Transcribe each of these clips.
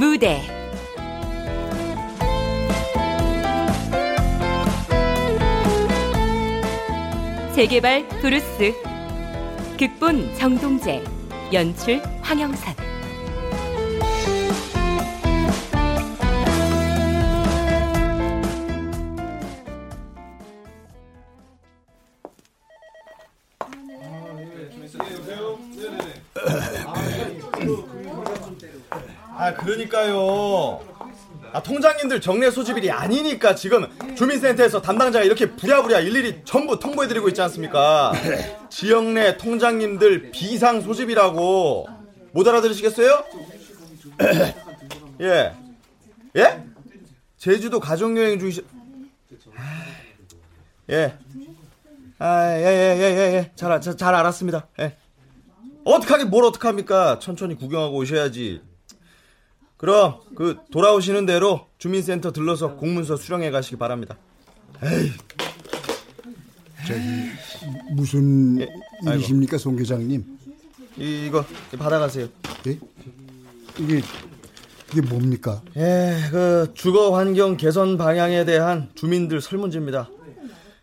무대. 재개발 브루스. 극본 정동재. 연출 황영선 그러니까요. 아 통장님들 정례 소집일이 아니니까 지금 주민센터에서 담당자가 이렇게 부랴부랴 일일이 전부 통보해드리고 있지 않습니까? 지역 내 통장님들 비상 소집이라고 못 알아들으시겠어요? 예, 예? 제주도 가족여행 중이시. 예. 아, 예, 예, 예, 예, 예. 잘, 잘, 잘 알았습니다. 예. 어떡하긴 뭘 어떡합니까? 천천히 구경하고 오셔야지. 그럼 그 돌아오시는 대로 주민센터 들러서 공문서 수령해 가시기 바랍니다. 에이. 저기 무슨 예, 일이십니까, 송 계장님? 이, 이거 받아가세요. 예? 이게 이게 뭡니까? 예, 그 주거 환경 개선 방향에 대한 주민들 설문지입니다.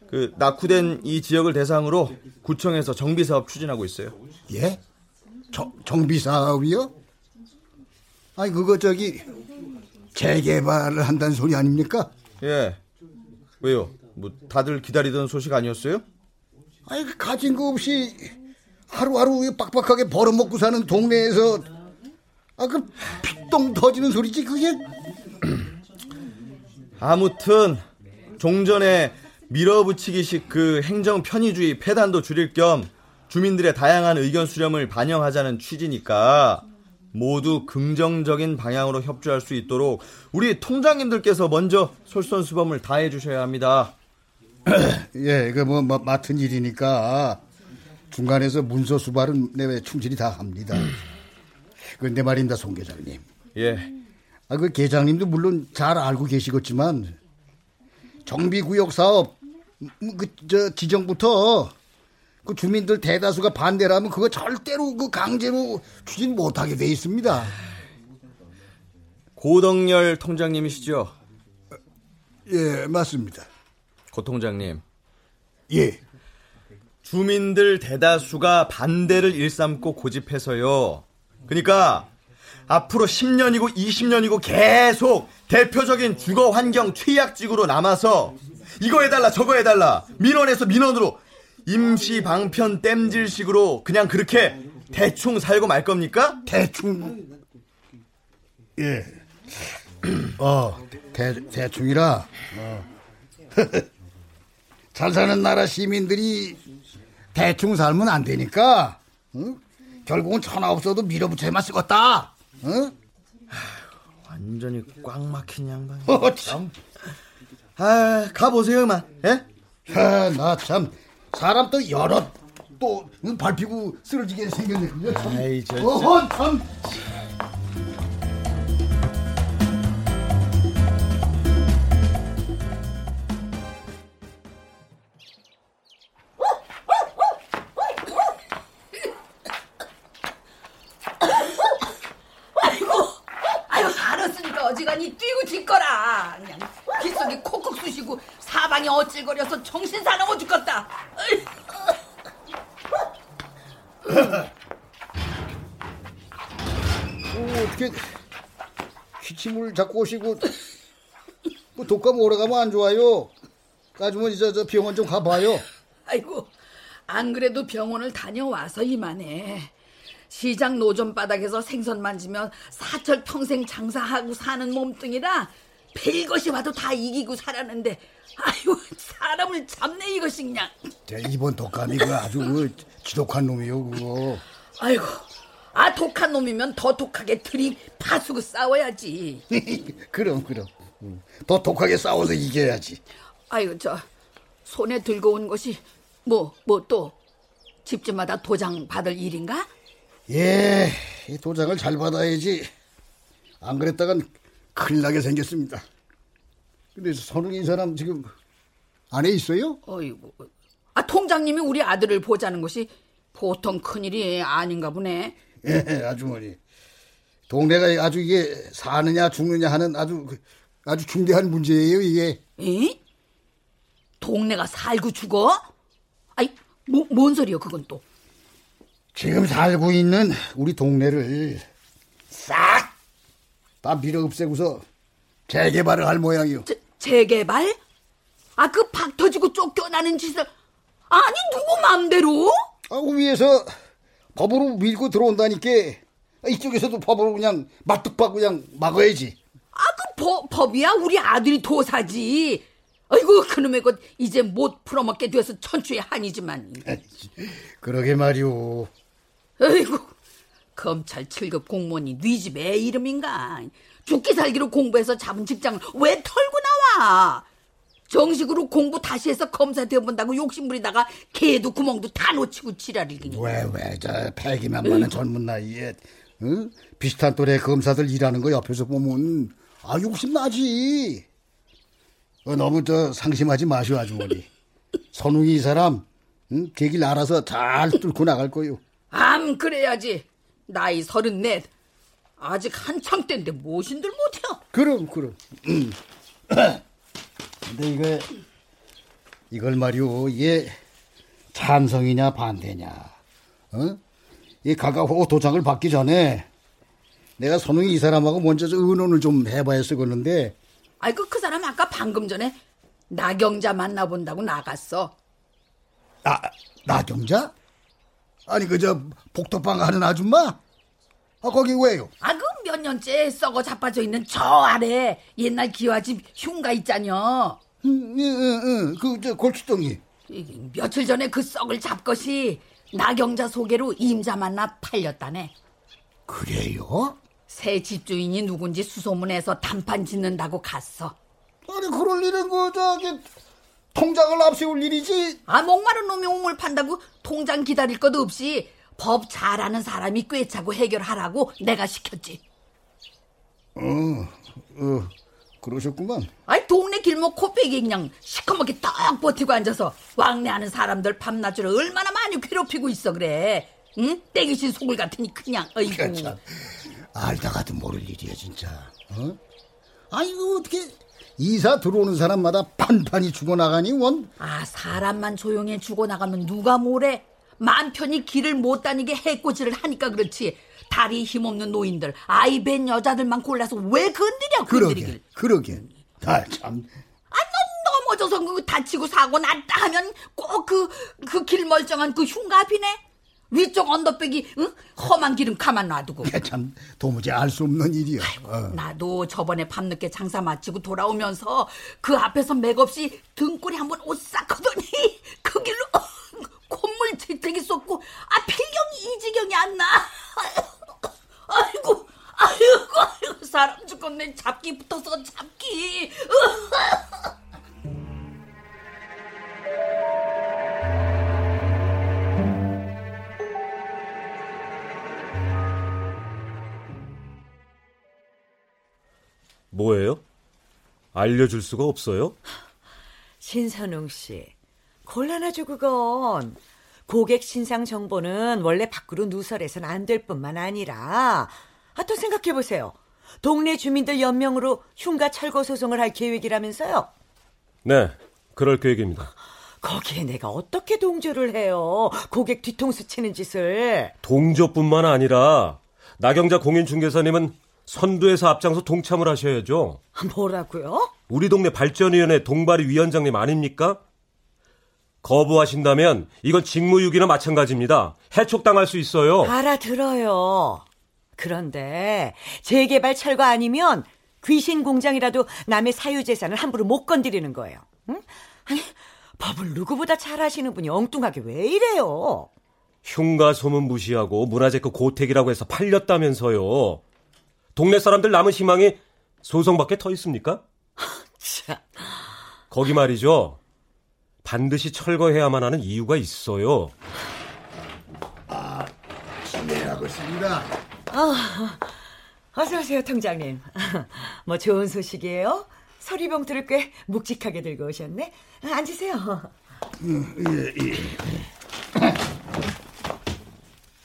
그 낙후된 이 지역을 대상으로 구청에서 정비 사업 추진하고 있어요. 예? 정, 정비 사업이요? 아니 그거 저기 재개발을 한다는 소리 아닙니까? 예. 왜요? 뭐 다들 기다리던 소식 아니었어요? 아니 그 가진 거 없이 하루하루 빡빡하게 벌어먹고 사는 동네에서 아그 피똥 터지는 소리지 그게 아무튼 종전에 밀어붙이기식 그 행정 편의주의 폐단도 줄일 겸 주민들의 다양한 의견 수렴을 반영하자는 취지니까 모두 긍정적인 방향으로 협조할 수 있도록 우리 통장님들께서 먼저 솔선수범을 다해 주셔야 합니다. 예, 그 뭐, 뭐 맡은 일이니까 중간에서 문서 수발은 내외 충실히 다 합니다. 그런데 말입니다, 송 계장님. 예. 아, 그 계장님도 물론 잘 알고 계시겠지만 정비구역 사업 음, 그저 지정부터 그 주민들 대다수가 반대라면 그거 절대로 그 강제로 추진 못하게 돼 있습니다. 고덕열 통장님이시죠? 예, 맞습니다. 고 통장님. 예. 주민들 대다수가 반대를 일삼고 고집해서요. 그러니까 앞으로 10년이고 20년이고 계속 대표적인 주거 환경 취약지구로 남아서 이거 해달라 저거 해달라 민원에서 민원으로 임시 방편 땜질식으로 그냥 그렇게 대충 살고 말 겁니까? 대충 예. 어, 대, 대충이라. 어. 잘 사는 나라 시민들이 대충 살면 안 되니까, 응? 결국은 천하 없어도 밀어붙여야만 쓰겄다. 응? 완전히 꽉 막힌 양반. 어, 참. 아, 가보세요, 그만. 예? 아, 나 참. 사람 또 여러 또 밟히고 쓰러지게 생겼네. 참. 아이, 저, 저. 어, 참. 아이고, 아유 알았으니까 어지간히 뛰고 짖거라. 그냥 귓속이 콕콕 쑤시고 사방이 어찔거려서 정신 사나워 죽겠다. 어이. 어, 어떻게 기침을 자꾸 오시고 뭐 독감 오래가면 안 좋아요. 아주머니 저, 저 병원 좀 가봐요. 아이고, 안 그래도 병원을 다녀와서 이만해. 시장 노점 바닥에서 생선 만지면 사철 평생 장사하고 사는 몸뚱이라 별것이 와도 다 이기고 살았는데 아유 사람을 잡네 이것이 그냥 제 이번 독감이 그 아주 그 지독한 놈이요 그거. 아이고 아 독한 놈이면 더 독하게 들이 파수고 싸워야지 그럼 그럼. 응. 더 독하게 싸워서 이겨야지. 아이고 저 손에 들고 온 것이 뭐 뭐 또 집집마다 도장 받을 일인가? 예, 이 도장을 잘 받아야지. 안 그랬다간 큰일 나게 생겼습니다. 근데 선웅 이 사람 지금 안에 있어요? 어이구 아 통장님이 우리 아들을 보자는 것이 보통 큰일이 아닌가 보네 예, 아주머니. 동네가 아주 이게 사느냐 죽느냐 하는 아주 그, 아주 중대한 문제예요 이게. 에? 동네가 살고 죽어? 아이, 뭐, 뭔 소리야, 그건 또. 지금 살고 있는 우리 동네를 싹 다 밀어 없애고서 재개발을 할 모양이요. 재, 재개발? 아, 그 박 터지고 쫓겨나는 짓을. 아니, 누구 맘대로? 아, 위에서 법으로 밀고 들어온다니까 이쪽에서도 법으로 그냥 맞뚝박 그냥 막아야지. 아, 그 법, 법이야? 우리 아들이 도사지. 아이고, 그놈의 것 이제 못 풀어먹게 되어서 천추의 한이지만. 그러게 말이오. 아이고, 검찰 7급 공무원이 네 집의 이름인가? 죽기 살기로 공부해서 잡은 직장을 왜 털고 나와? 정식으로 공부 다시 해서 검사 되어본다고 욕심부리다가 개도 구멍도 다 놓치고 지랄이긴. 왜, 왜, 저, 패기만만한 젊은 나이에, 응? 비슷한 또래 검사들 일하는 거 옆에서 보면, 아, 욕심 나지. 어, 너무 저 상심하지 마시오, 아주머니. 선웅이 이 사람, 응? 걔길 알아서 잘 뚫고 나갈 거요. 암, 그래야지. 나이 서른넷. 아직 한창 때인데 무엇인들 못해요. 그럼, 그럼. 음. 근데 이거, 이걸 말이오, 이게 찬성이냐 반대냐, 어? 이 가가호 도장을 받기 전에 내가 선웅이 이 사람하고 먼저 저 의논을 좀 해봐야 쓰겠는데, 아이고, 그 사람 아까 방금 전에 나경자 만나본다고 나갔어. 나, 나경자? 아니, 그저 복덕방 하는 아줌마? 아, 거기 왜요? 아, 그 몇 년째 썩어 자빠져 있는 저 아래 옛날 기와집 흉가 있잖여. 응, 응, 응, 응. 그, 저, 골칫덩이. 이- 며칠 전에 그 썩을 잡것이 나경자 소개로 임자 만나 팔렸다네. 그래요? 새 집주인이 누군지 수소문해서 단판 짓는다고 갔어. 아니, 그럴 일은 그, 저기, 통장을 앞세울 일이지. 아, 목마른 놈이 우물 판다고 통장 기다릴 것 없이 법 잘하는 사람이 꿰차고 해결하라고 내가 시켰지. 어, 그러셨구만. 아이, 동네 길목 코빼기 그냥 시커멓게 떡 버티고 앉아서 왕래하는 사람들 밤낮으로 얼마나 많이 괴롭히고 있어, 그래. 응? 떼기신 소굴 같으니 그냥, 어이구. 참, 알다가도 모를 일이야, 진짜. 어? 아니, 그 어떻게, 이사 들어오는 사람마다 판판이 죽어나가니, 원? 아, 사람만 조용히 죽어나가면 누가 뭐래? 맘 편히 길을 못 다니게 해코지를 하니까 그렇지. 다리 힘없는 노인들, 아이 벤 여자들만 골라서 왜 건드려, 건드리길. 그러게, 그러게. 아, 참. 아, 넌 넘어져서 그 다치고 사고 났다 하면 꼭 그, 그 길 멀쩡한 그 흉가 앞이네? 위쪽 언더백이, 응? 험한 길은 가만 놔두고. 이게 참, 도무지 알 수 없는 일이야. 어. 나도 저번에 밤늦게 장사 마치고 돌아오면서 그 앞에서 맥없이 등골이 한번 오싹 하더니 그 길로 콧물 지탱이 쏟고 아 필경이 이 지경이 안 나. 아이고 아이고 아이고 사람 죽겠네 잡기 붙어서 잡기. 뭐예요? 알려줄 수가 없어요? 신선웅 씨, 곤란하죠 그건. 고객 신상 정보는 원래 밖으로 누설해서는 안될 뿐만 아니라 아, 또 생각해 보세요. 동네 주민들 연명으로 흉가 철거 소송을 할 계획이라면서요? 네, 그럴 계획입니다. 거기에 내가 어떻게 동조를 해요? 고객 뒤통수 치는 짓을. 동조뿐만 아니라 나경자 공인 중개사님은 선두에서 앞장서 동참을 하셔야죠. 뭐라고요? 우리 동네 발전위원회 동발이 위원장님 아닙니까? 거부하신다면 이건 직무유기나 마찬가지입니다. 해촉당할 수 있어요. 알아들어요. 그런데 재개발 철거 아니면 귀신 공장이라도 남의 사유 재산을 함부로 못 건드리는 거예요. 응? 아니, 법을 누구보다 잘 아시는 분이 엉뚱하게 왜 이래요? 흉가 소문 무시하고 문화재급 고택이라고 해서 팔렸다면서요. 동네 사람들 남은 희망이 소송밖에 더 있습니까? 참. 거기 말이죠. 반드시 철거해야만 하는 이유가 있어요. 실례하고 있습니다. 어서 오세요, 통장님. 뭐 좋은 소식이에요? 서리봉투를 꽤 묵직하게 들고 오셨네. 앉으세요.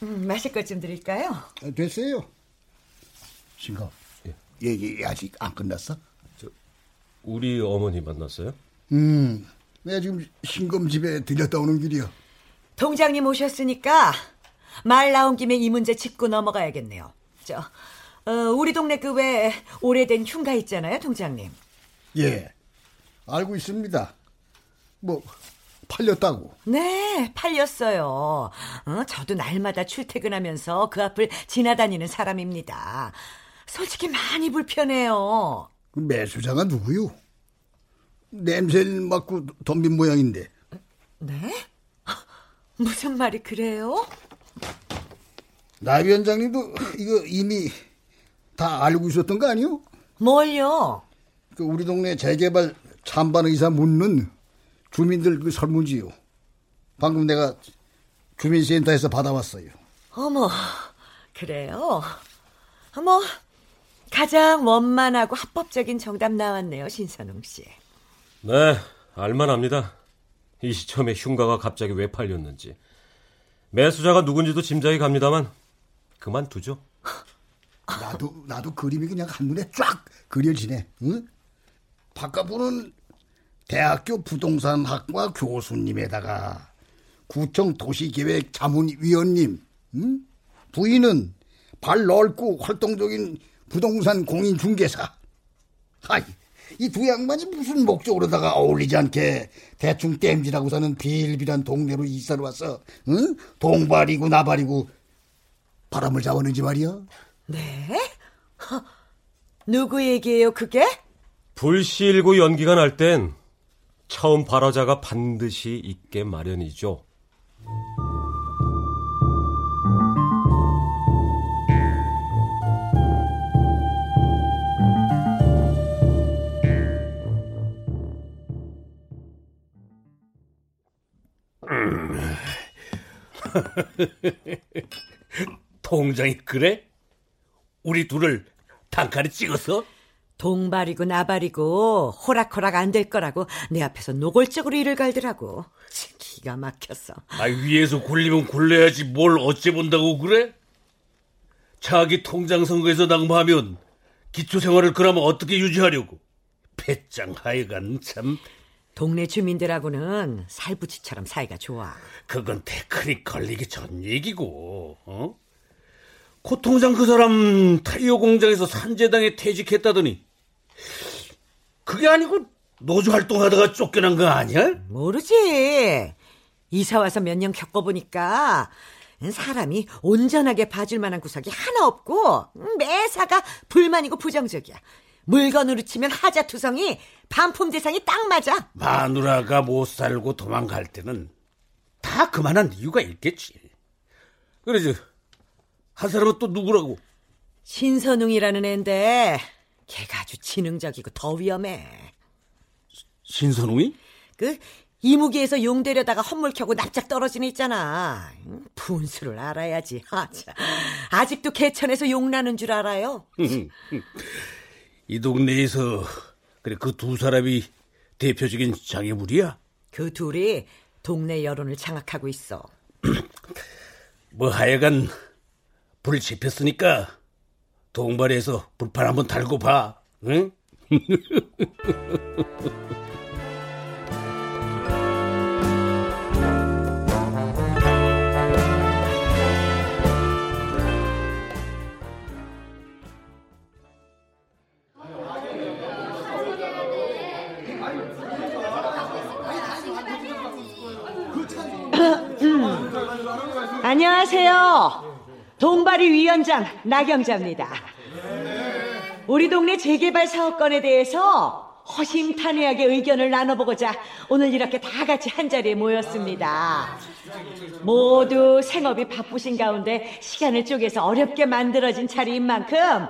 음, 마실 것 좀 드릴까요? 됐어요. 신거. 얘기 아직 안 끝났어? 우리 어머니 만났어요? 음, 내가 지금 신검 집에 들렸다 오는 길이야. 동장님 오셨으니까 말 나온 김에 이 문제 짚고 넘어가야겠네요. 저 어, 우리 동네 그외 오래된 흉가 있잖아요, 동장님. 예, 알고 있습니다. 뭐 팔렸다고. 네, 팔렸어요. 어, 저도 날마다 출퇴근하면서 그 앞을 지나다니는 사람입니다. 솔직히 많이 불편해요. 그 매수자가 누구요? 냄새를 맡고 덤빈 모양인데. 네? 무슨 말이 그래요? 나 위원장님도 이거 이미 다 알고 있었던 거 아니요? 뭘요? 그 우리 동네 재개발 찬반 의사 묻는 주민들 그 설문지요. 방금 내가 주민센터에서 받아왔어요. 어머, 그래요? 뭐 가장 원만하고 합법적인 정답 나왔네요, 신선웅 씨. 네, 알만합니다. 이 시점에 흉가가 갑자기 왜 팔렸는지. 매수자가 누군지도 짐작이 갑니다만 그만두죠. 나도 나도 그림이 그냥 한눈에 쫙 그려지네. 응? 바깥분은 대학교 부동산학과 교수님에다가 구청 도시계획 자문위원님, 응? 부인은 발 넓고 활동적인 부동산 공인 중개사. 하이, 이 두 양반이 무슨 목적으로다가 어울리지 않게 대충 땜질하고 사는 비일비란 동네로 이사를 와서, 응? 동발이고 나발이고 바람을 잡았는지 말이야. 네? 허, 누구 얘기예요, 그게? 불씨일구 연기가 날 땐 처음 발화자가 반드시 있게 마련이죠. 통장이 그래? 우리 둘을 단칼에 찍어서? 동발이고 나발이고 호락호락 안 될 거라고 내 앞에서 노골적으로 이를 갈더라고. 참, 기가 막혔어. 아 위에서 굴리면 굴려야지 뭘 어째 본다고 그래? 자기 통장 선거에서 낙마하면 기초생활을 그러면 어떻게 유지하려고? 배짱 하여간 참 동네 주민들하고는 살부치처럼 사이가 좋아. 그건 테크닉 걸리기 전 얘기고 어? 코 통장 그 사람 타이어 공장에서 산재당에 퇴직했다더니 그게 아니고 노조 활동하다가 쫓겨난 거 아니야? 모르지. 이사 와서 몇 년 겪어보니까 사람이 온전하게 봐줄 만한 구석이 하나 없고 매사가 불만이고 부정적이야. 물건으로 치면 하자투성이 반품 대상이 딱 맞아. 마누라가 못 살고 도망갈 때는 다 그만한 이유가 있겠지. 그러지. 한 사람은 또 누구라고? 신선웅이라는 앤데 걔가 아주 지능적이고 더 위험해. 신선웅이? 그 이무기에서 용 데려다가 헛물 켜고 납작 떨어진 애 있잖아. 음, 분수를 알아야지. 아, 참. 아직도 개천에서 용 나는 줄 알아요? 이 동네에서 그래 그 두 사람이 대표적인 장애물이야? 그 둘이 동네 여론을 장악하고 있어. 뭐 하여간 불 지폈으니까 동발에서 불판 한번 달고 봐. 응? 안녕하세요. 동발이 위원장 나경자입니다. 우리 동네 재개발 사업건에 대해서 허심탄회하게 의견을 나눠보고자 오늘 이렇게 다 같이 한 자리에 모였습니다. 모두 생업이 바쁘신 가운데 시간을 쪼개서 어렵게 만들어진 자리인 만큼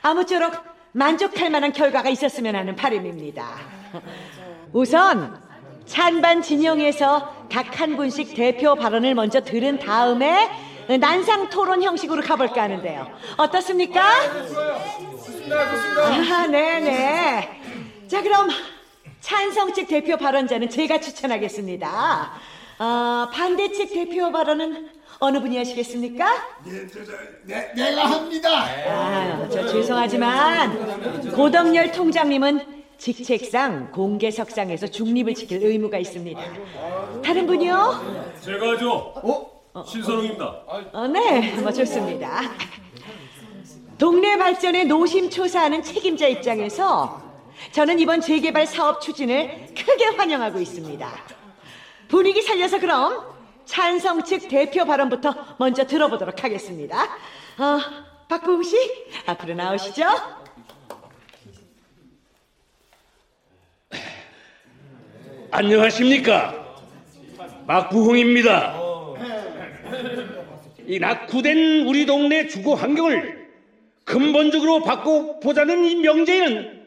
아무쪼록 만족할 만한 결과가 있었으면 하는 바람입니다. 우선 찬반 진영에서 각 한 분씩 대표 발언을 먼저 들은 다음에 난상 토론 형식으로 가볼까 하는데요. 어떻습니까? 아, 네네. 자, 그럼 찬성 측 대표 발언자는 제가 추천하겠습니다. 아, 반대 측 대표 발언은 어느 분이 하시겠습니까? 네, 내가 합니다. 아, 저 죄송하지만 고덕열 통장님은 직책상 공개석상에서 중립을 지킬 의무가 있습니다. 다른 분이요? 제가 하죠. 신선웅입니다. 어, 네, 뭐 좋습니다. 동네 발전에 노심초사하는 책임자 입장에서 저는 이번 재개발 사업 추진을 크게 환영하고 있습니다. 분위기 살려서 그럼 찬성 측 대표 발언부터 먼저 들어보도록 하겠습니다. 어, 박부웅 씨, 앞으로 나오시죠. 안녕하십니까. 박부흥입니다. 이 낙후된 우리 동네 주거 환경을 근본적으로 바꿔보자는 이 명제에는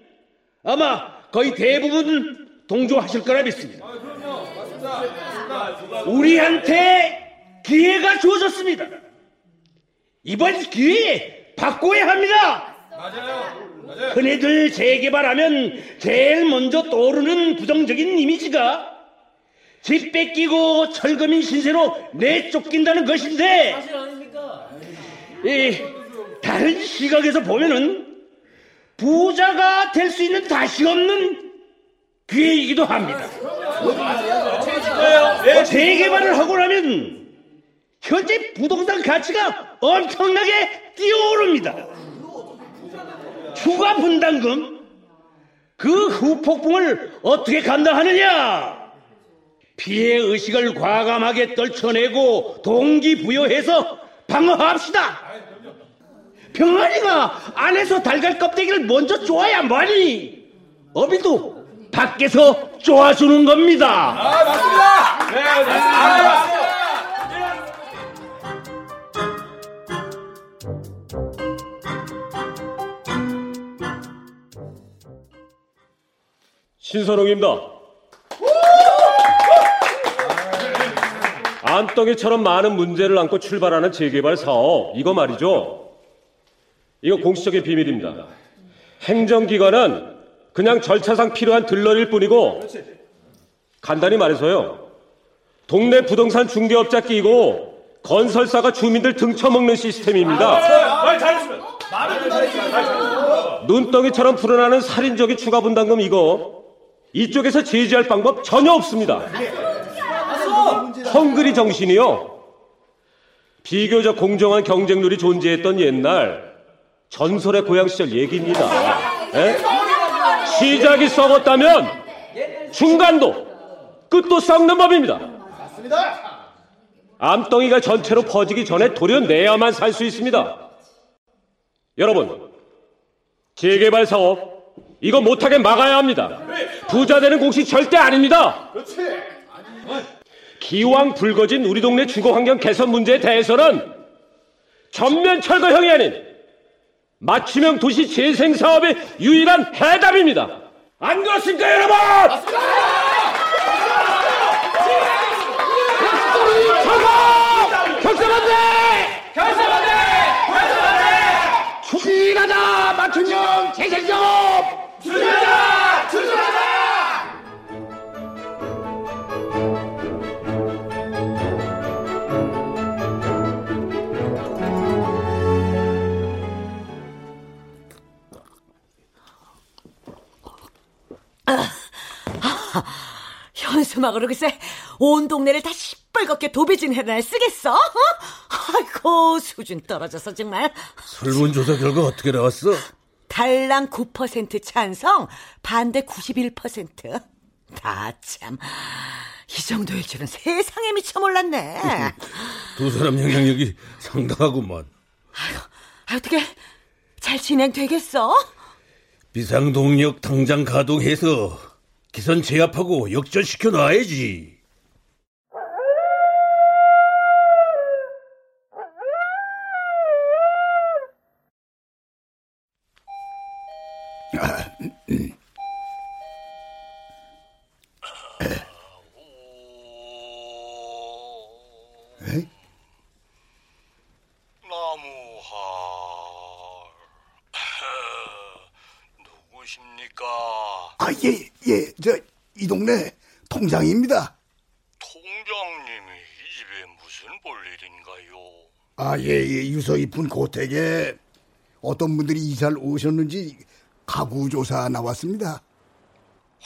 아마 거의 대부분 동조하실 거라 믿습니다. 우리한테 기회가 주어졌습니다. 이번 기회에 바꿔야 합니다. 흔히들 재개발하면 제일 먼저 떠오르는 부정적인 이미지가 집 뺏기고 철거민 신세로 내쫓긴다는 것인데 이 다른 시각에서 보면은 부자가 될 수 있는 다시 없는 기회이기도 합니다. 재개발을 하고 나면 현재 부동산 가치가 엄청나게 뛰어오릅니다. 추가 분담금 그 후폭풍을 어떻게 감당하느냐? 피해 의식을 과감하게 떨쳐내고 동기부여해서 방어합시다. 병아리가 안에서 달걀 껍데기를 먼저 쪼아야 뭐니? 어비도 밖에서 쪼아주는 겁니다. 신선웅입니다. 안덩이처럼 많은 문제를 안고 출발하는 재개발 사업, 이거 말이죠. 이거 공식적인 비밀입니다. 행정기관은 그냥 절차상 필요한 들러리일 뿐이고, 간단히 말해서요. 동네 부동산 중개업자 끼고 건설사가 주민들 등쳐먹는 시스템입니다. 눈덩이처럼 불어나는 살인적인 추가 분담금 이거 이쪽에서 제지할 방법 전혀 없습니다. 헝그리 정신이요. 비교적 공정한 경쟁률이 존재했던 옛날 전설의 고향 시절 얘기입니다. 예? 시작이 썩었다면 중간도 끝도 썩는 법입니다. 암덩이가 전체로 퍼지기 전에 도려내야만 살 수 있습니다. 여러분, 재개발 사업 이거 못하게 막아야 합니다. 부자 되는 공식 절대 아닙니다. 기왕 불거진 우리 동네 주거 환경 개선 문제에 대해서는 전면 철거형이 아닌 맞춤형 도시 재생 사업의 유일한 해답입니다. 안 그렇습니까, 여러분? 결사반대! 결사반대! 결사반대! 추진하자 맞춤형 재생 사업! 추진하자! 추진하자! 현수막으로 글쎄 온 동네를 다 시뻘겋게 도배진 해날 쓰겠어? 어? 아이고 수준 떨어져서 정말 설문조사 결과 어떻게 나왔어? 달랑 9% 찬성 반대 91%다 참이 정도일 줄은 세상에 미쳐 몰랐네 두 사람 영향력이 상당하구만. 아, 어떻게 잘 진행되겠어? 비상동력 당장 가동해서 기선 제압하고 역전시켜 놔야지. 에이? 나무할 누구십니까? 아, 예, 예, 저, 이 통장입니다. 통장님이 이 집에 무슨 볼일인가요? 아, 예, 예, 유서 깊은 고택에 어떤 분들이 이사를 오셨는지 가구 조사 나왔습니다.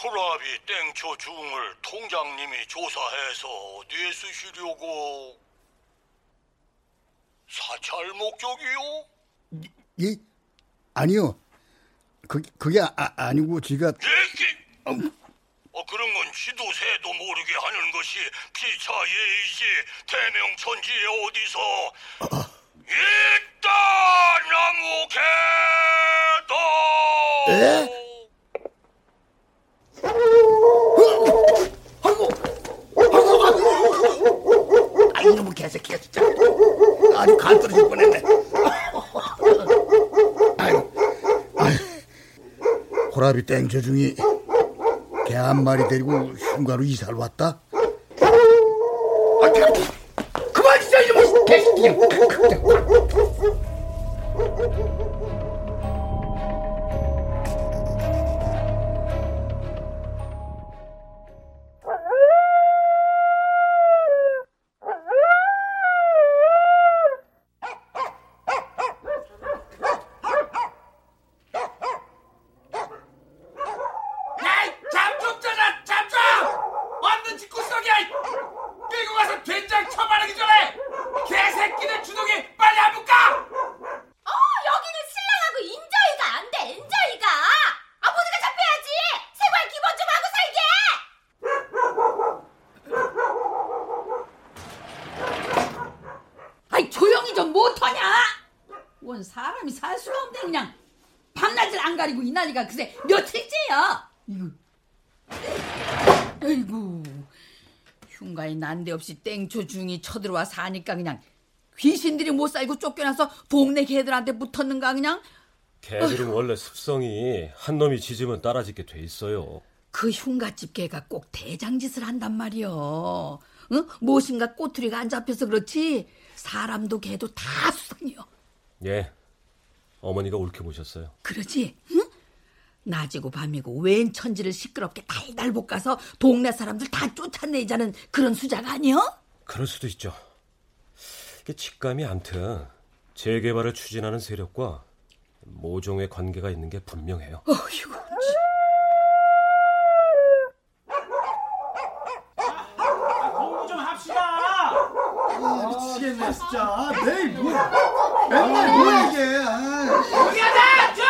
호라비 땡초 중을 통장님이 조사해서 어디에 쓰시려고? 사찰 목적이요? 예? 아니요. 그, 그게 아, 아니고 제가 예, 예. 어, 그런 건 시도 새도 모르게 하는 것이 피차 예의지 대명천지에 어디서 있다 나무 개도 에? 아, 이놈의 개새끼가 진짜. 아주 간 떨어질 뻔했네. 아유, 아유. 호라비 땡저 중이 개 한 마리 데리고 흉가로 이사를 왔다? 아, 그- 그만 있어, 이놈의 개새끼야. 사람이 살 수가 없네 그냥 밤낮을 안 가리고 이 난리가 그새 며칠째야. 이거. 아이고 흉가에 난데없이 땡초 중이 쳐들어와 사니까 그냥 귀신들이 못 살고 쫓겨나서 동네 개들한테 붙었는가 그냥 개들은 원래 습성이 한 놈이 짖으면 따라짖게 돼 있어요. 그 흉가집 개가 꼭 대장짓을 한단 말이여. 응? 무엇인가 꼬투리가 안 잡혀서 그렇지 사람도 개도 다 수상이여. 예, 어머니가 옳게 보셨어요. 그러지? 응? 낮이고 밤이고 웬 천지를 시끄럽게 달달 볶아서 동네 사람들 다 쫓아내자는 그런 수작 아니여? 그럴 수도 있죠. 이게 직감이 암튼 재개발을 추진하는 세력과 모종의 관계가 있는 게 분명해요. 어휴, 공부 좀 합시다 미치겠네, 진짜. 내일 뭐. 맨날 뭐야, 이게. 아. 여기하자 좀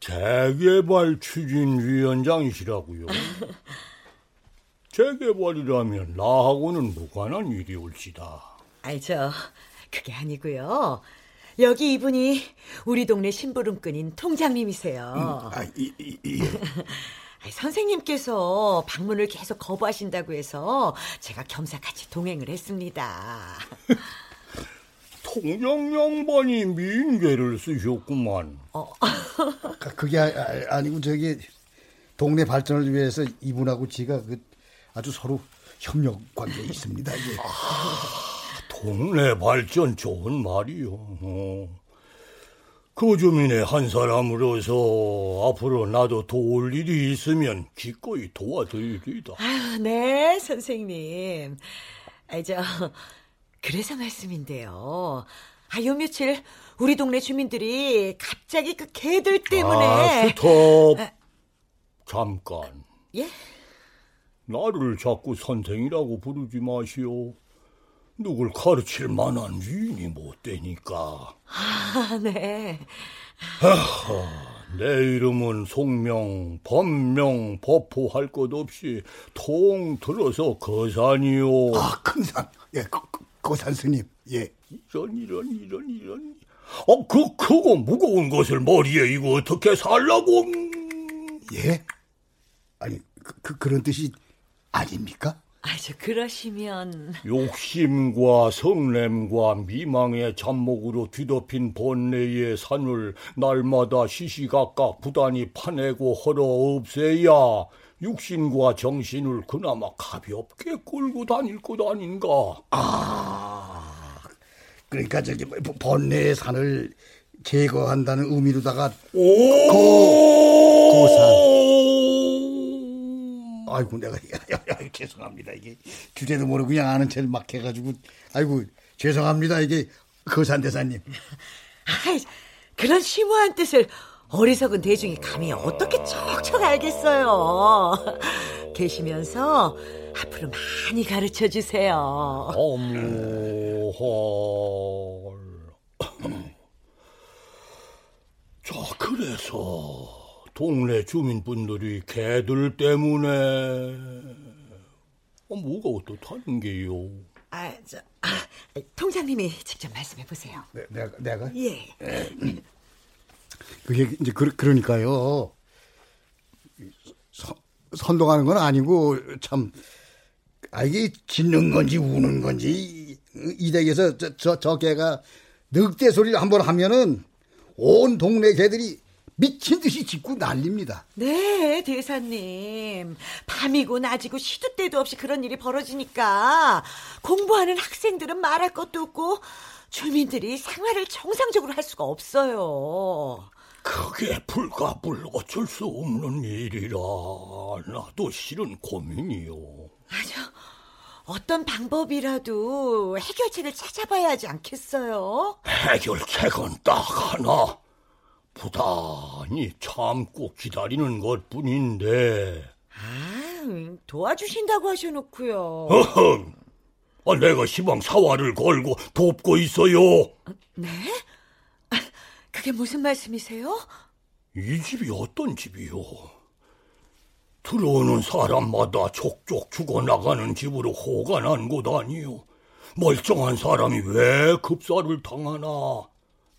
재개발 추진위원장이시라고요. 재개발이라면 나하고는 무관한 일이 올지다. 아이, 저, 그게 아니고요. 여기 이분이 우리 동네 심부름꾼인 통장님이세요. 아, 이, 이, 이. 아이, 선생님께서 방문을 계속 거부하신다고 해서 제가 겸사 같이 동행을 했습니다. 통장 양반이 민계를 쓰셨구만. 그- 그게 아, 아, 니고 저기 동네 발전을 위해서 이분하고 제가 그 아주 서로 협력 관계에 있습니다. 예. 동네 발전 좋은 말이요. 어. 그 주민의 한 사람으로서 앞으로 나도 도울 일이 있으면 기꺼이 도와드리리다. 아유, 네, 선생님. 아이, 저, 그래서 말씀인데요. 아, 요 며칠 우리 동네 주민들이 갑자기 그 개들 때문에. 아, 스톱. 잠깐. 예? 나를 자꾸 선생이라고 부르지 마시오. 누굴 가르칠 만한 위인이 못 되니까. 아, 네. 내 이름은 송명, 법명, 법호할 것 없이 통 들어서 거산이요. 아, 큰산. 예, 거, 거, 거산 스님. 예. 이런 이런 이런 이런. 어, 그 크고 무거운 것을 머리에 이거 어떻게 살라고? 예? 아니, 그, 그, 그런 뜻이 아닙니까? 아, 저, 그러시면. 욕심과 성냄과 미망의 잡목으로 뒤덮인 번뇌의 산을 날마다 시시각각 부단히 파내고 헐어 없애야 육신과 정신을 그나마 가볍게 끌고 다닐 것 아닌가. 아, 그러니까 저기 뭐 번뇌의 산을 제거한다는 의미로다가 오! 고, 고산. 아이고 내가 죄송합니다 이게 주제도 모르고 그냥 아는 체를 막 해가지고 아이고 죄송합니다 이게 거산 대사님. 아이, 그런 심오한 뜻을 어리석은 대중이 감히 어떻게 척척 알겠어요. 계시면서 앞으로 많이 가르쳐 주세요. 어머헐. 자, 그래서 동네 주민분들이 개들 때문에 어, 뭐가 어떻다는 게요? 아, 저, 아, 통장님이 직접 말씀해 보세요. 네, 내가 내가 예. 그게 이제 그, 그러니까요. 선, 선동하는 건 아니고 참 아, 이게 짖는 건지 우는 건지 이- 이 댁에서 저, 저, 저 개가 늑대 소리를 한번 하면은 온 동네 개들이 미친 듯이 짖고 난립니다. 네, 대사님. 밤이고 낮이고 시도 때도 없이 그런 일이 벌어지니까 공부하는 학생들은 말할 것도 없고 주민들이 생활을 정상적으로 할 수가 없어요. 그게 불가불 어쩔 수 없는 일이라 나도 실은 고민이요. 맞아. 어떤 방법이라도 해결책을 찾아봐야 하지 않겠어요? 해결책은 딱 하나. 부단히 참고 기다리는 것 뿐인데. 아, 도와주신다고 하셔놓고요. 어흥! 아, 내가 시방 사활을 걸고 돕고 있어요. 네? 아, 그게 무슨 말씀이세요? 이 집이 어떤 집이요? 들어오는 사람마다 족족 죽어나가는 집으로 호가 난 곳 아니요. 멀쩡한 사람이 왜 급사를 당하나?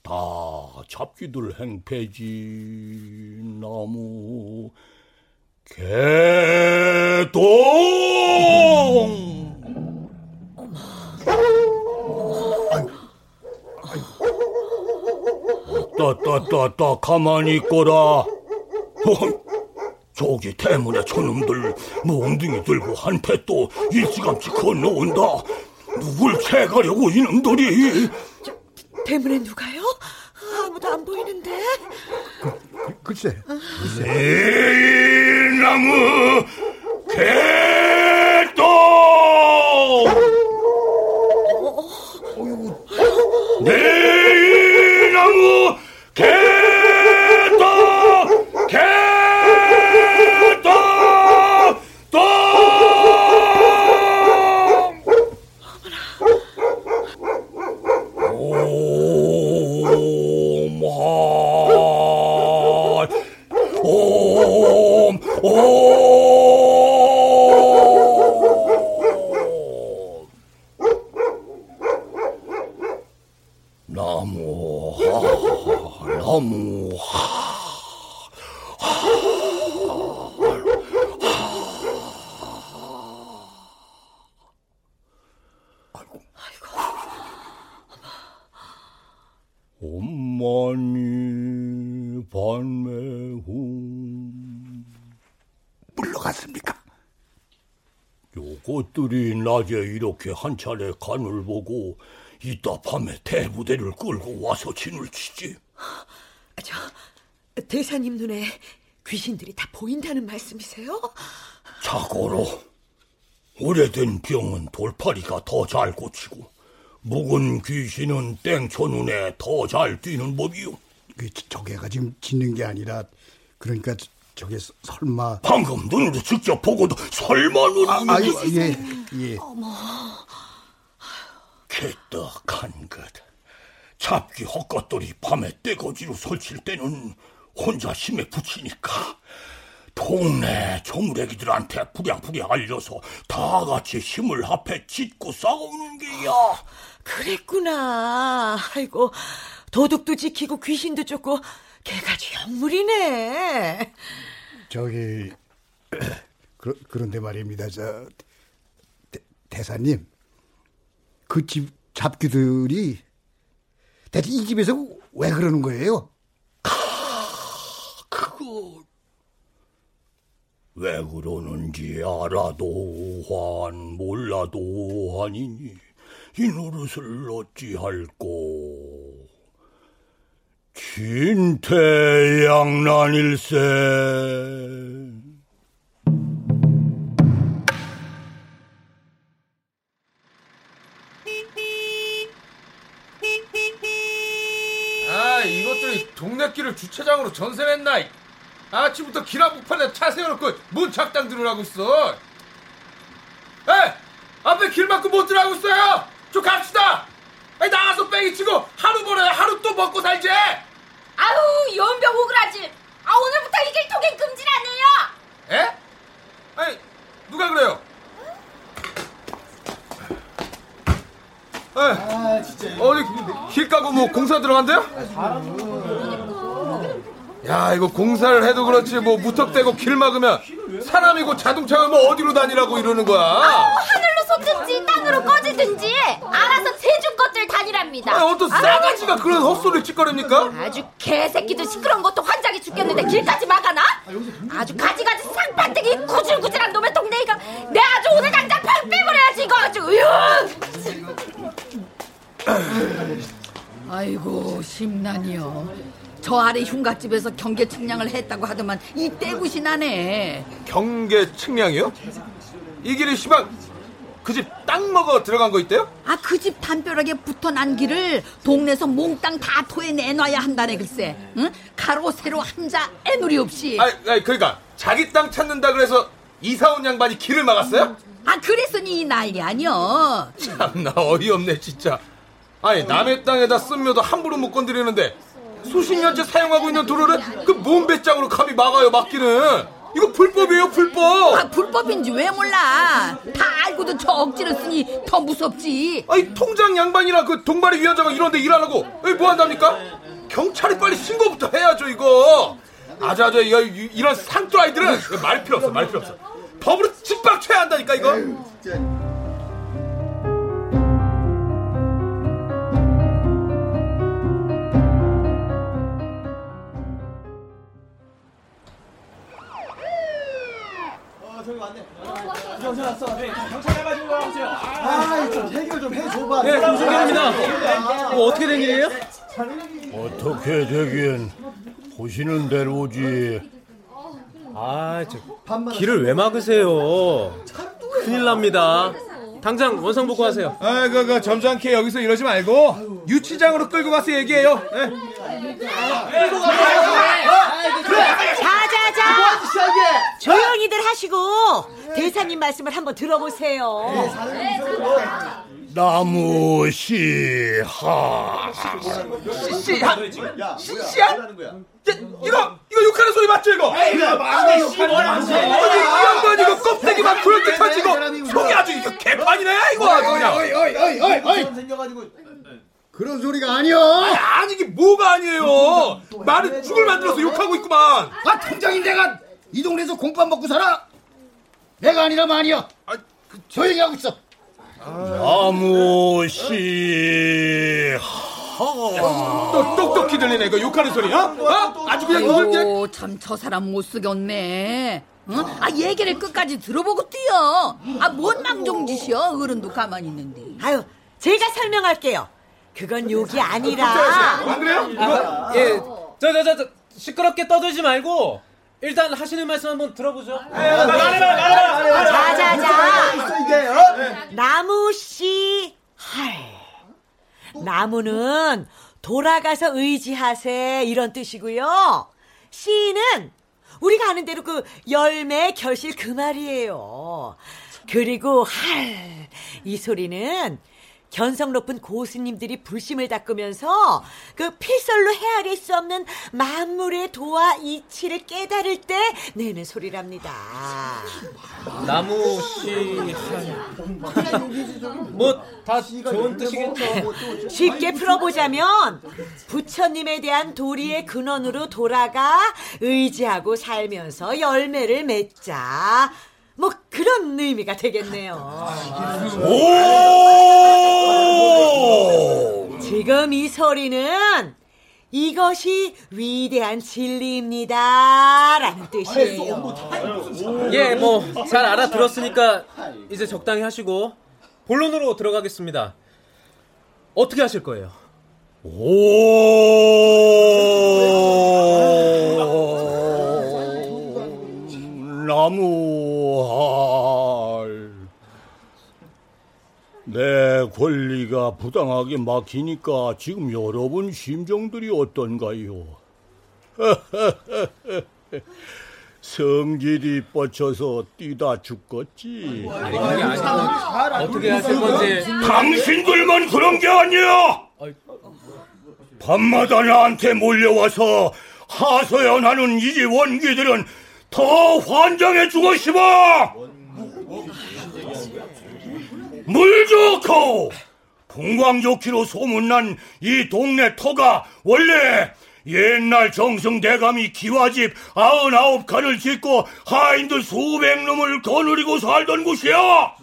다 잡기들 행패지 나무. 개동 따따따따 가만히 있거라. 어, 저기 때문에 저놈들 몽둥이 들고 한패 또 일찌감치 건너온다. 누굴 채가려고 이놈들이 대문에 누가요? 아무도 안 보이는데. 글쎄. 내 나무 개똥 내 나무 개 옴, 옴, 옴. 나무, 하, 나무, 하. 엄마니 반매훈 물러갔습니까? 요것들이 낮에 이렇게 한 차례 간을 보고 이따 밤에 대부대를 끌고 와서 진을 치지 저 대사님 눈에 귀신들이 다 보인다는 말씀이세요? 자고로 오래된 병은 돌파리가 더 잘 고치고 묵은 귀신은 땡초 눈에 더 잘 뛰는 법이요 그 저개가 지금 짖는 게 아니라 그러니까 저게 설마 방금 눈으로 직접 보고도 설마 눈이 아, 아유 예 예. 개떡한 것. 잡기 헛것들이 밤에 떼거지로 설칠 때는 혼자 힘에 붙이니까 동네 조무래기들한테 부랴부랴 알려서 다 같이 힘을 합해 짓고 싸우는 게야. 그랬구나. 아이고 도둑도 지키고 귀신도 쫓고 개가지 영물이네. 저기 그, 그런데 말입니다. 저 대, 대사님 그 집 잡귀들이 대체 이 집에서 왜 그러는 거예요? 그거 왜 그러는지 알아도 환 몰라도 환이니 이 노릇을 어찌할꼬 신태양난일세. 아 이것들이 동네 길을 주차장으로 전세냈나 이. 아침부터 길 한복판에 차 세워놓고 뭔 작당 들으라고 있어 에 앞에 길 막고 못 들어가고 있어요 좀 갑시다 나가서 뺑이 치고 하루 벌어야 하루 또 먹고 살지 아우 연병 오그라질. 아 오늘부터 이길 통행 금지라네요. 에? 아니 누가 그래요? 에, 어디 길 까고 뭐 공사 들어간대요? 야 이거 공사를 해도 그렇지 뭐 무턱대고 길 막으면 사람이고 자동차가 뭐 어디로 다니라고 이러는 거야 아우 하늘로 솟든지 땅으로 꺼지든지 알아서 제주 것들 다니랍니다. 아니, 어떤 싸가지가 그런 헛소리를 짓거립니까? 아주 개새끼들 시끄러운 것도 환장이 죽겠는데 길까지 막아놔? 아주 가지가지 상판대기 구질구질한 놈의 동네이가 내 아주 오늘 당장 팍 빼버려야지 이거 아주 으유 아이고 심란이요. 저 아래 흉갓집에서 경계 측량을 했다고 하더만 이 떼굿이 나네. 경계 측량이요? 이 길이 시방 그 집 땅 먹어 들어간 거 있대요? 아 그 집 담벼락에 붙어난 길을 동네에서 몽땅 다 토해내놔야 한다네 글쎄. 응? 가로 세로 한자 애누리 없이. 아니, 아니 그러니까 자기 땅 찾는다 그래서 이사 온 양반이 길을 막았어요? 아 그랬으니 이 난리 아니여. 참나 어이없네 진짜 아니 남의 땅에다 쓴 묘도 함부로 못 건드리는데 수십 년째 사용하고 있는 도로를 그 몸배짱으로 감히 막아요 막기는 이거 불법이에요 불법 아 불법인지 왜 몰라. 다 알고도 저 억지를 쓰니 더 무섭지. 아니 통장 양반이랑 그 동발이 위원장은 이런데 일안 하고 여기 뭐 한답니까? 경찰이 빨리 신고부터 해야죠 이거 이- 이- 이런 상뚜라이들은 말 필요 없어 말 필요 없어 법으로 집박쳐야 한다니까 이거 네, 김승현입니다. 뭐 어떻게 된 일이에요? 어떻게 되긴 보시는 대로지. 아, 저 길을 왜 막으세요? 큰일 납니다. 당장 원상 복구 하세요. 아, 그, 그, 점잖게 여기서 이러지 말고, 유치장으로 끌고 가서 얘기해요. 예. 자자자 조용히들 하시고 대사님 말씀을 한번 들어보세요. 나무 씨하. 씨야? 씨야? 이거, 이거 욕하는 소리 맞죠, 이거? 아니, 이 양반 이거 껍데기 막 그럴 듯하지, 이거. 속이 아주 이거 개판이네, 이거 아주 그냥. 어이 어이 어이 어이 어이 그런 소리가 아니여 아니, 아니, 이게 뭐가 아니에요. 말은 죽을 만들어서 욕하고 있구만. 아 통장인 내가 이 동네에서 공밥 먹고 살아 내가 아니라면 아니여 조용히 하고 있어 나무 씨하. 또 똑똑히 들리네, 이거 욕하는 소리, 어? 어? 아주 그냥. 아이고 참 저 사람 못 쓰겠네. 응? 아 얘기를 끝까지 들어보고 뛰어. 아 뭔 망종짓이여 어른도 가만히 있는데. 아유 제가 설명할게요. 그건 욕이 아니라 안 그래요? 예, 저, 저, 저, 저 시끄럽게 떠들지 말고 일단 하시는 말씀 한번 들어보죠. 자자자 나무 씨 할. 나무는 돌아가서 의지하세 이런 뜻이고요. 씨는 우리가 아는 대로 그 열매 결실 그 말이에요. 그리고 할 이 소리는 견성 높은 고수님들이 불심을 닦으면서 그 필설로 헤아릴 수 없는 만물의 도와 이치를 깨달을 때 내는 소리랍니다. 나무 씨, 뭐다 좋은 뜻이겠죠. 쉽게 풀어보자면 부처님에 대한 도리의 근원으로 돌아가 의지하고 살면서 열매를 맺자. 뭐 그런 의미가 되겠네요. 오! 지금 이 소리는 이것이 위대한 진리입니다 라는 뜻이에요. 예, 뭐 잘 알아들었으니까 이제 적당히 하시고 본론으로 들어가겠습니다. 어떻게 하실 거예요? 오 나무 할 내 권리가 부당하게 막히니까 지금 여러분 심정들이 어떤가요? 성질이 뻗쳐서 뛰다 죽겠지. 아니, 그게 아니고 어떻게 하실 건지. 당신들만 그런 게 아니야. 밤마다 나한테 몰려와서 하소연하는 이집 원기들은 더 환장해 죽었시마. 물 좋고 풍광 좋기로 소문난 이 동네 터가 원래 옛날 정성대감이 기와집 아흔아홉 칸을 짓고 하인들 수백 놈을 거느리고 살던 곳이야.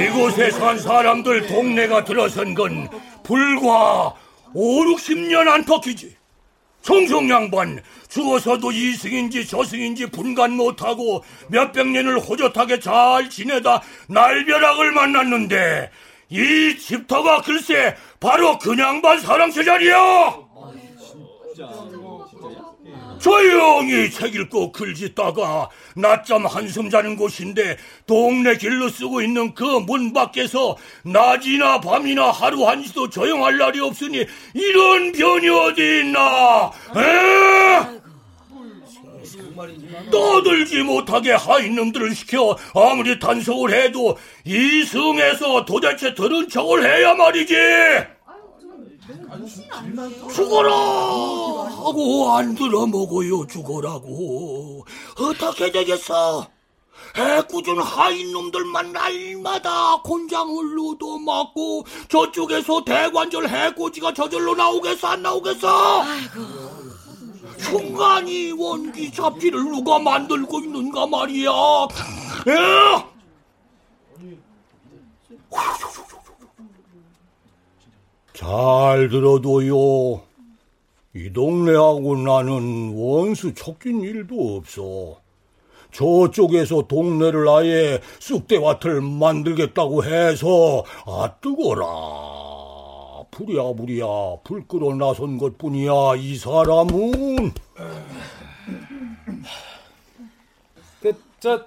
이곳에 산 사람들 동네가 들어선 건 불과 5, 60년 안팎이지. 청성양반 죽어서도 이승인지 저승인지 분간 못하고 몇백 년을 호젓하게 잘 지내다 날벼락을 만났는데 이 집터가 글쎄 바로 그냥반 사랑새 자리야. 조용히 책 읽고 글 짓다가 낮잠 한숨 자는 곳인데 동네 길로 쓰고 있는 그 문 밖에서 낮이나 밤이나 하루 한시도 조용할 날이 없으니 이런 변이 어디 있나? 에? 떠들지 못하게 하인놈들을 시켜 아무리 단속을 해도 이 성에서 도대체 들은 척을 해야 말이지. 죽어라! 하고 안 들어먹어요 죽어라고. 어떻게 되겠어? 해꾸준 하인놈들 만 날마다 곤장을 얻어맞고 저쪽에서 대관절 해코지가 저절로 나오겠어 안 나오겠어? 중간이 원기 잡지를 누가 만들고 있는가 말이야. 에? 잘 들어도요. 이 동네하고 나는 원수 척진 일도 없어. 저쪽에서 동네를 아예 쑥대밭을 만들겠다고 해서 아 뜨거라. 부랴부랴 불 끌어 나선 것뿐이야 이 사람은. 그저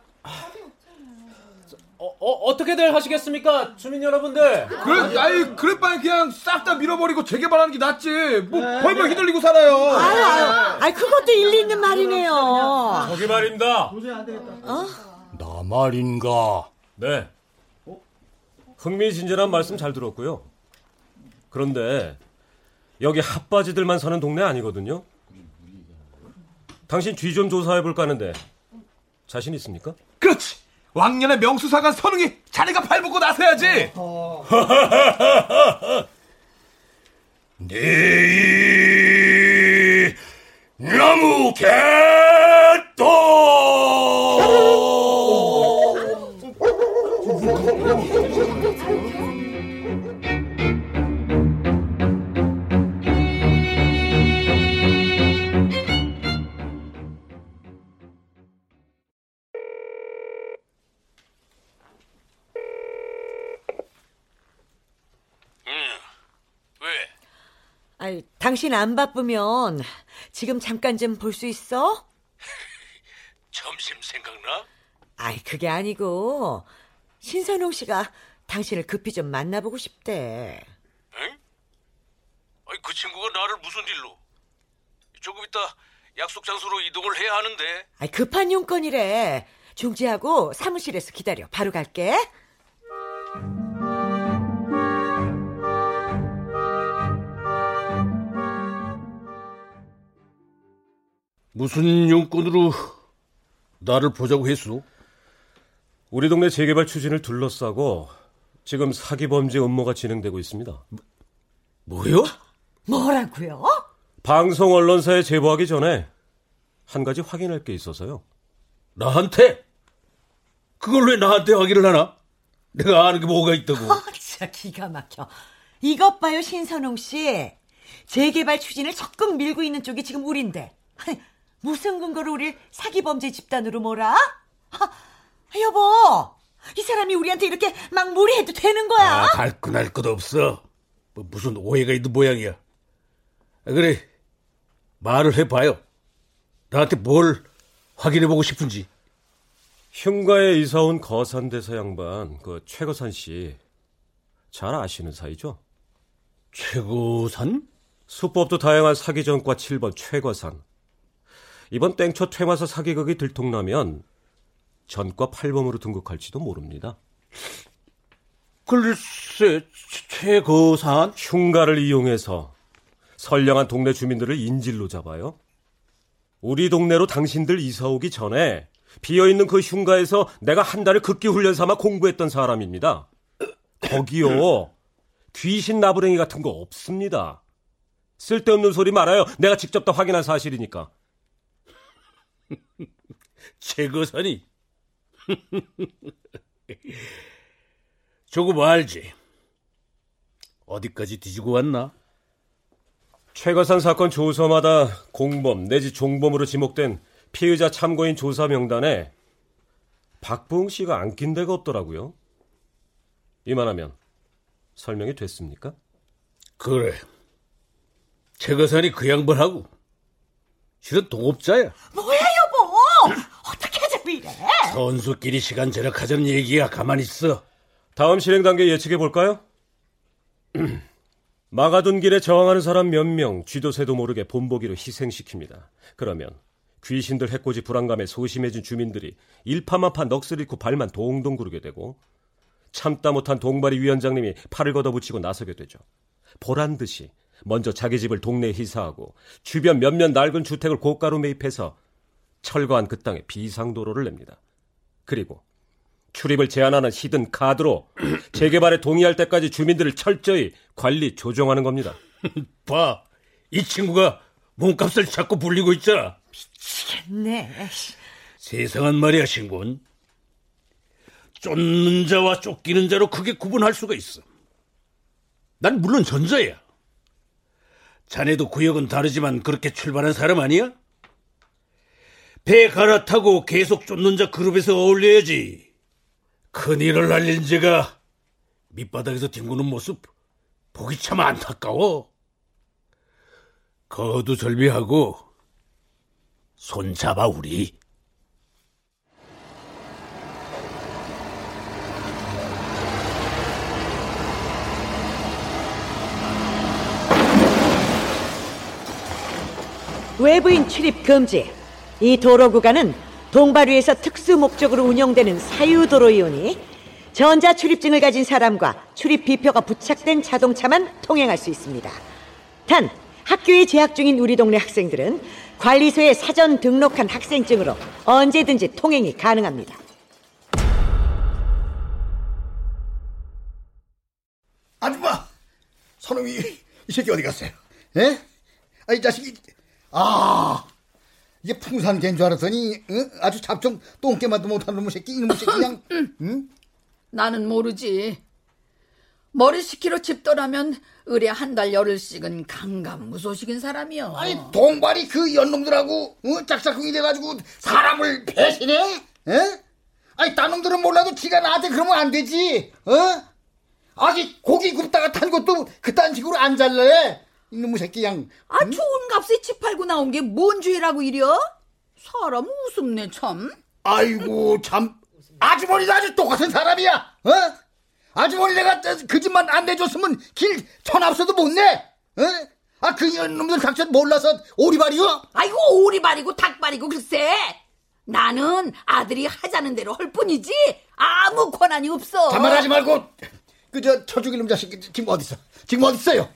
어, 어, 떻게들 하시겠습니까, 주민 여러분들? 그래, 아이, 그래, 빨리 그냥 싹 다 밀어버리고 재개발하는 게 낫지. 뭐, 벌벌 휘둘리고 살아요. 아유, 아유, 아유, 그것도 일리 있는 말이네요. 저기 말입니다. 어? 나 말인가? 네. 흥미진진한 말씀 잘 들었고요. 그런데 여기 핫바지들만 사는 동네 아니거든요. 당신 뒤좀 조사해 볼까 하는데 자신 있습니까? 그렇지. 왕년의 명수사관 선웅이 자네가 팔보고 나서야지. 네 나무 개 당신 안 바쁘면 지금 잠깐 좀 볼 수 있어? 점심 생각나? 아이, 그게 아니고 신선홍 씨가 당신을 급히 좀 만나보고 싶대. 응? 아니, 그 친구가 나를 무슨 일로? 조금 있다 약속 장소로 이동을 해야 하는데. 아이, 급한 용건이래. 중지하고 사무실에서 기다려. 바로 갈게. 무슨 용건으로 나를 보자고 했소? 우리 동네 재개발 추진을 둘러싸고 지금 사기 범죄 음모가 진행되고 있습니다. 뭐요? 뭐라고요? 방송 언론사에 제보하기 전에 한 가지 확인할 게 있어서요. 나한테? 그걸 왜 나한테 확인을 하나? 내가 아는 게 뭐가 있다고. 아, 진짜 기가 막혀. 이것 봐요, 신선홍 씨. 재개발 추진을 적극 밀고 있는 쪽이 지금 우린데. 무슨 근거로 우릴 사기범죄 집단으로 몰아? 아, 여보, 이 사람이 우리한테 이렇게 막 무리해도 되는 거야? 아, 발끈할 것 없어. 뭐 무슨 오해가 있는 모양이야. 아, 그래, 말을 해봐요. 나한테 뭘 확인해보고 싶은지. 흉가에 이사 온 거산대사 양반, 그 최거산 씨, 잘 아시는 사이죠? 최거산? 수법도 다양한 사기 전과 7번 최거산. 이번 땡초 퇴마사 사기극이 들통나면 전과 8범으로 등극할지도 모릅니다. 글쎄, 최거산? 흉가를 이용해서 선량한 동네 주민들을 인질로 잡아요. 우리 동네로 당신들 이사 오기 전에 비어있는 그 흉가에서 내가 한 달을 극기 훈련 삼아 공부했던 사람입니다. 거기요. 귀신 나부랭이 같은 거 없습니다. 쓸데없는 소리 말아요. 내가 직접 다 확인한 사실이니까. 최거산이? 조금 알지. 어디까지 뒤지고 왔나? 최거산 사건 조서마다 공범 내지 종범으로 지목된 피의자 참고인 조사 명단에 박봉 씨가 안 낀 데가 없더라고요. 이만하면 설명이 됐습니까? 그래. 최거산이 그 양반하고 실은 동업자야. 뭐야 여보? 어떻게 하자고 이래? 선수끼리 시간 절약하자는 얘기야. 가만히 있어. 다음 실행 단계 예측해 볼까요? 막아둔 길에 저항하는 사람 몇 명 쥐도새도 모르게 본보기로 희생시킵니다. 그러면 귀신들 해코지 불안감에 소심해진 주민들이 일파만파 넋을 잃고 발만 동동 구르게 되고 참다 못한 동발이 위원장님이 팔을 걷어붙이고 나서게 되죠. 보란 듯이 먼저 자기 집을 동네에 희사하고 주변 몇몇 낡은 주택을 고가로 매입해서 철거한 그 땅에 비상도로를 냅니다. 그리고 출입을 제한하는 히든 카드로 재개발에 동의할 때까지 주민들을 철저히 관리 조정하는 겁니다. 봐, 이 친구가 몸값을 자꾸 불리고 있잖아. 미치겠네. 세상은 말이야, 신군. 쫓는 자와 쫓기는 자로 크게 구분할 수가 있어. 난 물론 전자야. 자네도 구역은 다르지만 그렇게 출발한 사람 아니야? 배 갈아타고 계속 쫓는 자 그룹에서 어울려야지. 큰일을 날린 제가 밑바닥에서 뒹구는 모습 보기 참 안타까워. 거두절미하고 손잡아 우리. 외부인 출입 금지. 이 도로 구간은 동바류에서 특수 목적으로 운영되는 사유도로이오니 전자 출입증을 가진 사람과 출입 비표가 부착된 자동차만 통행할 수 있습니다. 단 학교에 재학 중인 우리 동네 학생들은 관리소에 사전 등록한 학생증으로 언제든지 통행이 가능합니다. 아줌마, 선웅이 이 새끼 어디 갔어요? 에? 아, 이 자식이 아 이게 풍산 개인 줄 알았더니 응? 아주 잡종 똥개만도 못하는 놈의 새끼 이놈의 새끼 그냥 응? 나는 모르지. 머리 시키러 집더라면 의뢰 한 달 열흘씩은 강간무소식인 사람이여. 아니 동발이 그 연놈들하고 어? 짝짝꿍이 돼가지고 사람을 배신해? 에? 아니 딴 놈들은 몰라도 지가 나한테 그러면 안 되지 어? 아직 고기 굽다가 탄 것도 그딴 식으로 안 잘래 이놈의 새끼 양아 좋은 값에 집 팔고 나온 게 뭔 죄라고 이려? 사람 우습네 참. 아이고 참 아주머니도 아주 똑같은 사람이야 어? 아주머니 내가 그 집만 안 내줬으면 길 천앞서도 못 내. 어? 아 그 놈들 각자 몰라서 오리발이요? 아이고 오리발이고 닭발이고 글쎄. 나는 아들이 하자는 대로 할 뿐이지 아무 권한이 없어. 잔말하지 말고 그저 처죽일 놈 자식 지금 어디 있어? 지금 어디 있어요?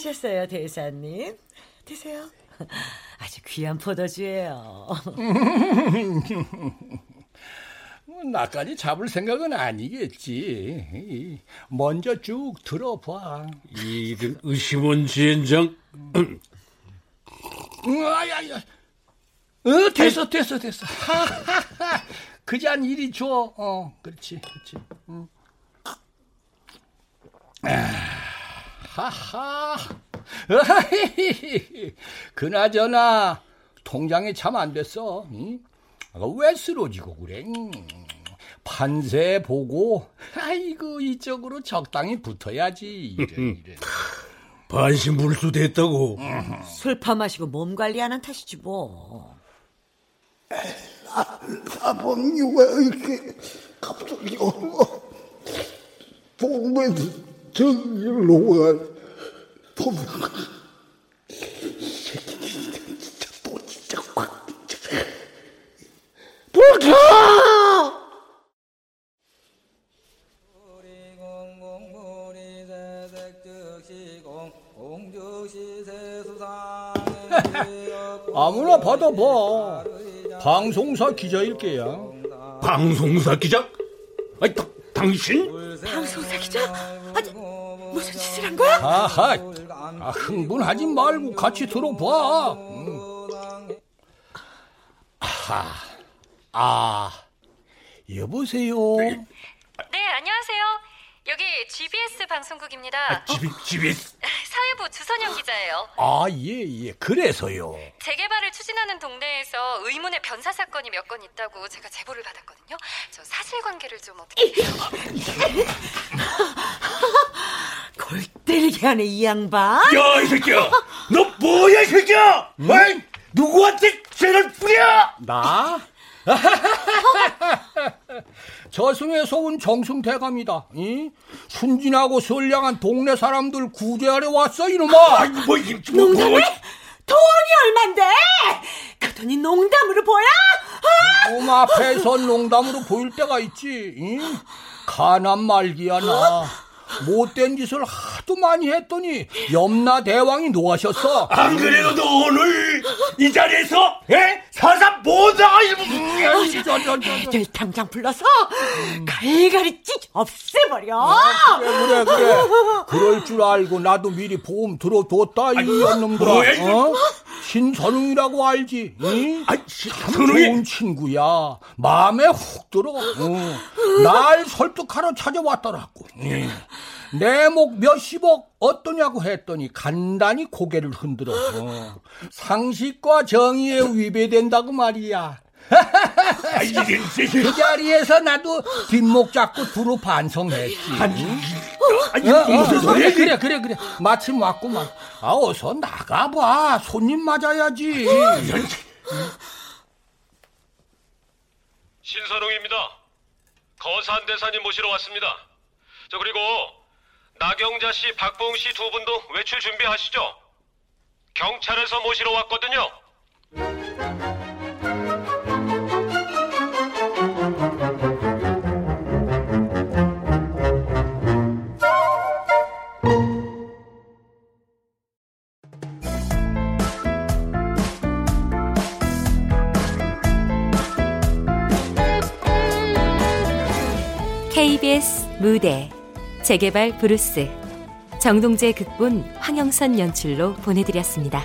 수고하셨어요, 대사님. 드세요. 아주 귀한 포도주예요. 나까지 잡을 생각은 아니겠지. 먼저 쭉 들어봐. 이든 의심은 지엔장. 아야야. 어, 됐어, 됐어, 됐어. 하하하. 그잔 이리 줘. 어, 그렇지, 그렇지. 응. 하하. 그나저나 통장에 참안 됐어. 응? 왜 쓰러지고 그래? 판세 보고 아이고 이쪽으로 적당히 붙어야지. 이래, 이래. 반신불수 됐다고. 술파 마시고 몸 관리하는 탓이지 뭐. 아범이 왜 이렇게 갑자기 몸에 저 놓아 보면 진짜 또 진짜 확 불켜! 아무나 받아봐. 방송사 기자일 게야. 방송사 기자? 아니, 다, 당신? 방송 사 기자? 아니, 무슨 짓을 한 거야? 아하, 아, 흥분하지 말고 같이 들어봐. 음. 아하, 아, 여보세요. 네, 안녕하세요. 여기 GBS 방송국입니다. 아, GBS? 사회부 주선영 기자예요. 아, 예, 예. 그래서요. 재개발을 추진하는 동네에서 의문의 변사 사건이 몇 건 있다고 제가 제보를 받았거든요. 저 사실관계를 좀 어떻게... 골 때리게 하네 이 양반. 야, 이 새끼야! 너 뭐야, 이 새끼야! 음? 에이, 누구한테 죄를 뿌려! 나? 저승에서 온 정승대감이다. 이? 순진하고 선량한 동네 사람들 구제하러 왔어 이놈아. 뭐, 농담해? 돈이 얼만데? 그 돈이 농담으로 보여? 아! 몸 앞에서 농담으로 보일 때가 있지. 이? 가난 말기야 나. 못된 짓을 하도 많이 했더니 염라 대왕이 노하셨어. 안 그래도 너 오늘 이 자리에서 에? 사사 뭐다 애들 당장 불러서 갈갈이 찢 없애버려. 그래 그래 그래. 그럴 줄 알고 나도 미리 보험 들어뒀다 이 연놈들아. 어? 신선웅이라고 알지? 응? 참 좋은 친구야. 마음에 훅 들어. 어. 날 설득하러 찾아왔더라고. 내 목 몇십억 어떠냐고 했더니 간단히 고개를 흔들어. 어. 상식과 정의에 위배된다고 말이야. 그 자리에서 나도 뒷목 잡고 두루 반성했지. 아니, 어, 무슨 어, 소리야, 그래, 그래, 그래, 그래. 마침 왔구만. 아, 어서 나가봐. 손님 맞아야지. 신선웅입니다. 거산 대사님 모시러 왔습니다. 저 그리고 나경자 씨, 박봉 씨 두 분도 외출 준비하시죠. 경찰에서 모시러 왔거든요. KBS 무대 재개발 브루스 정동재 극본 황영선 연출로 보내드렸습니다.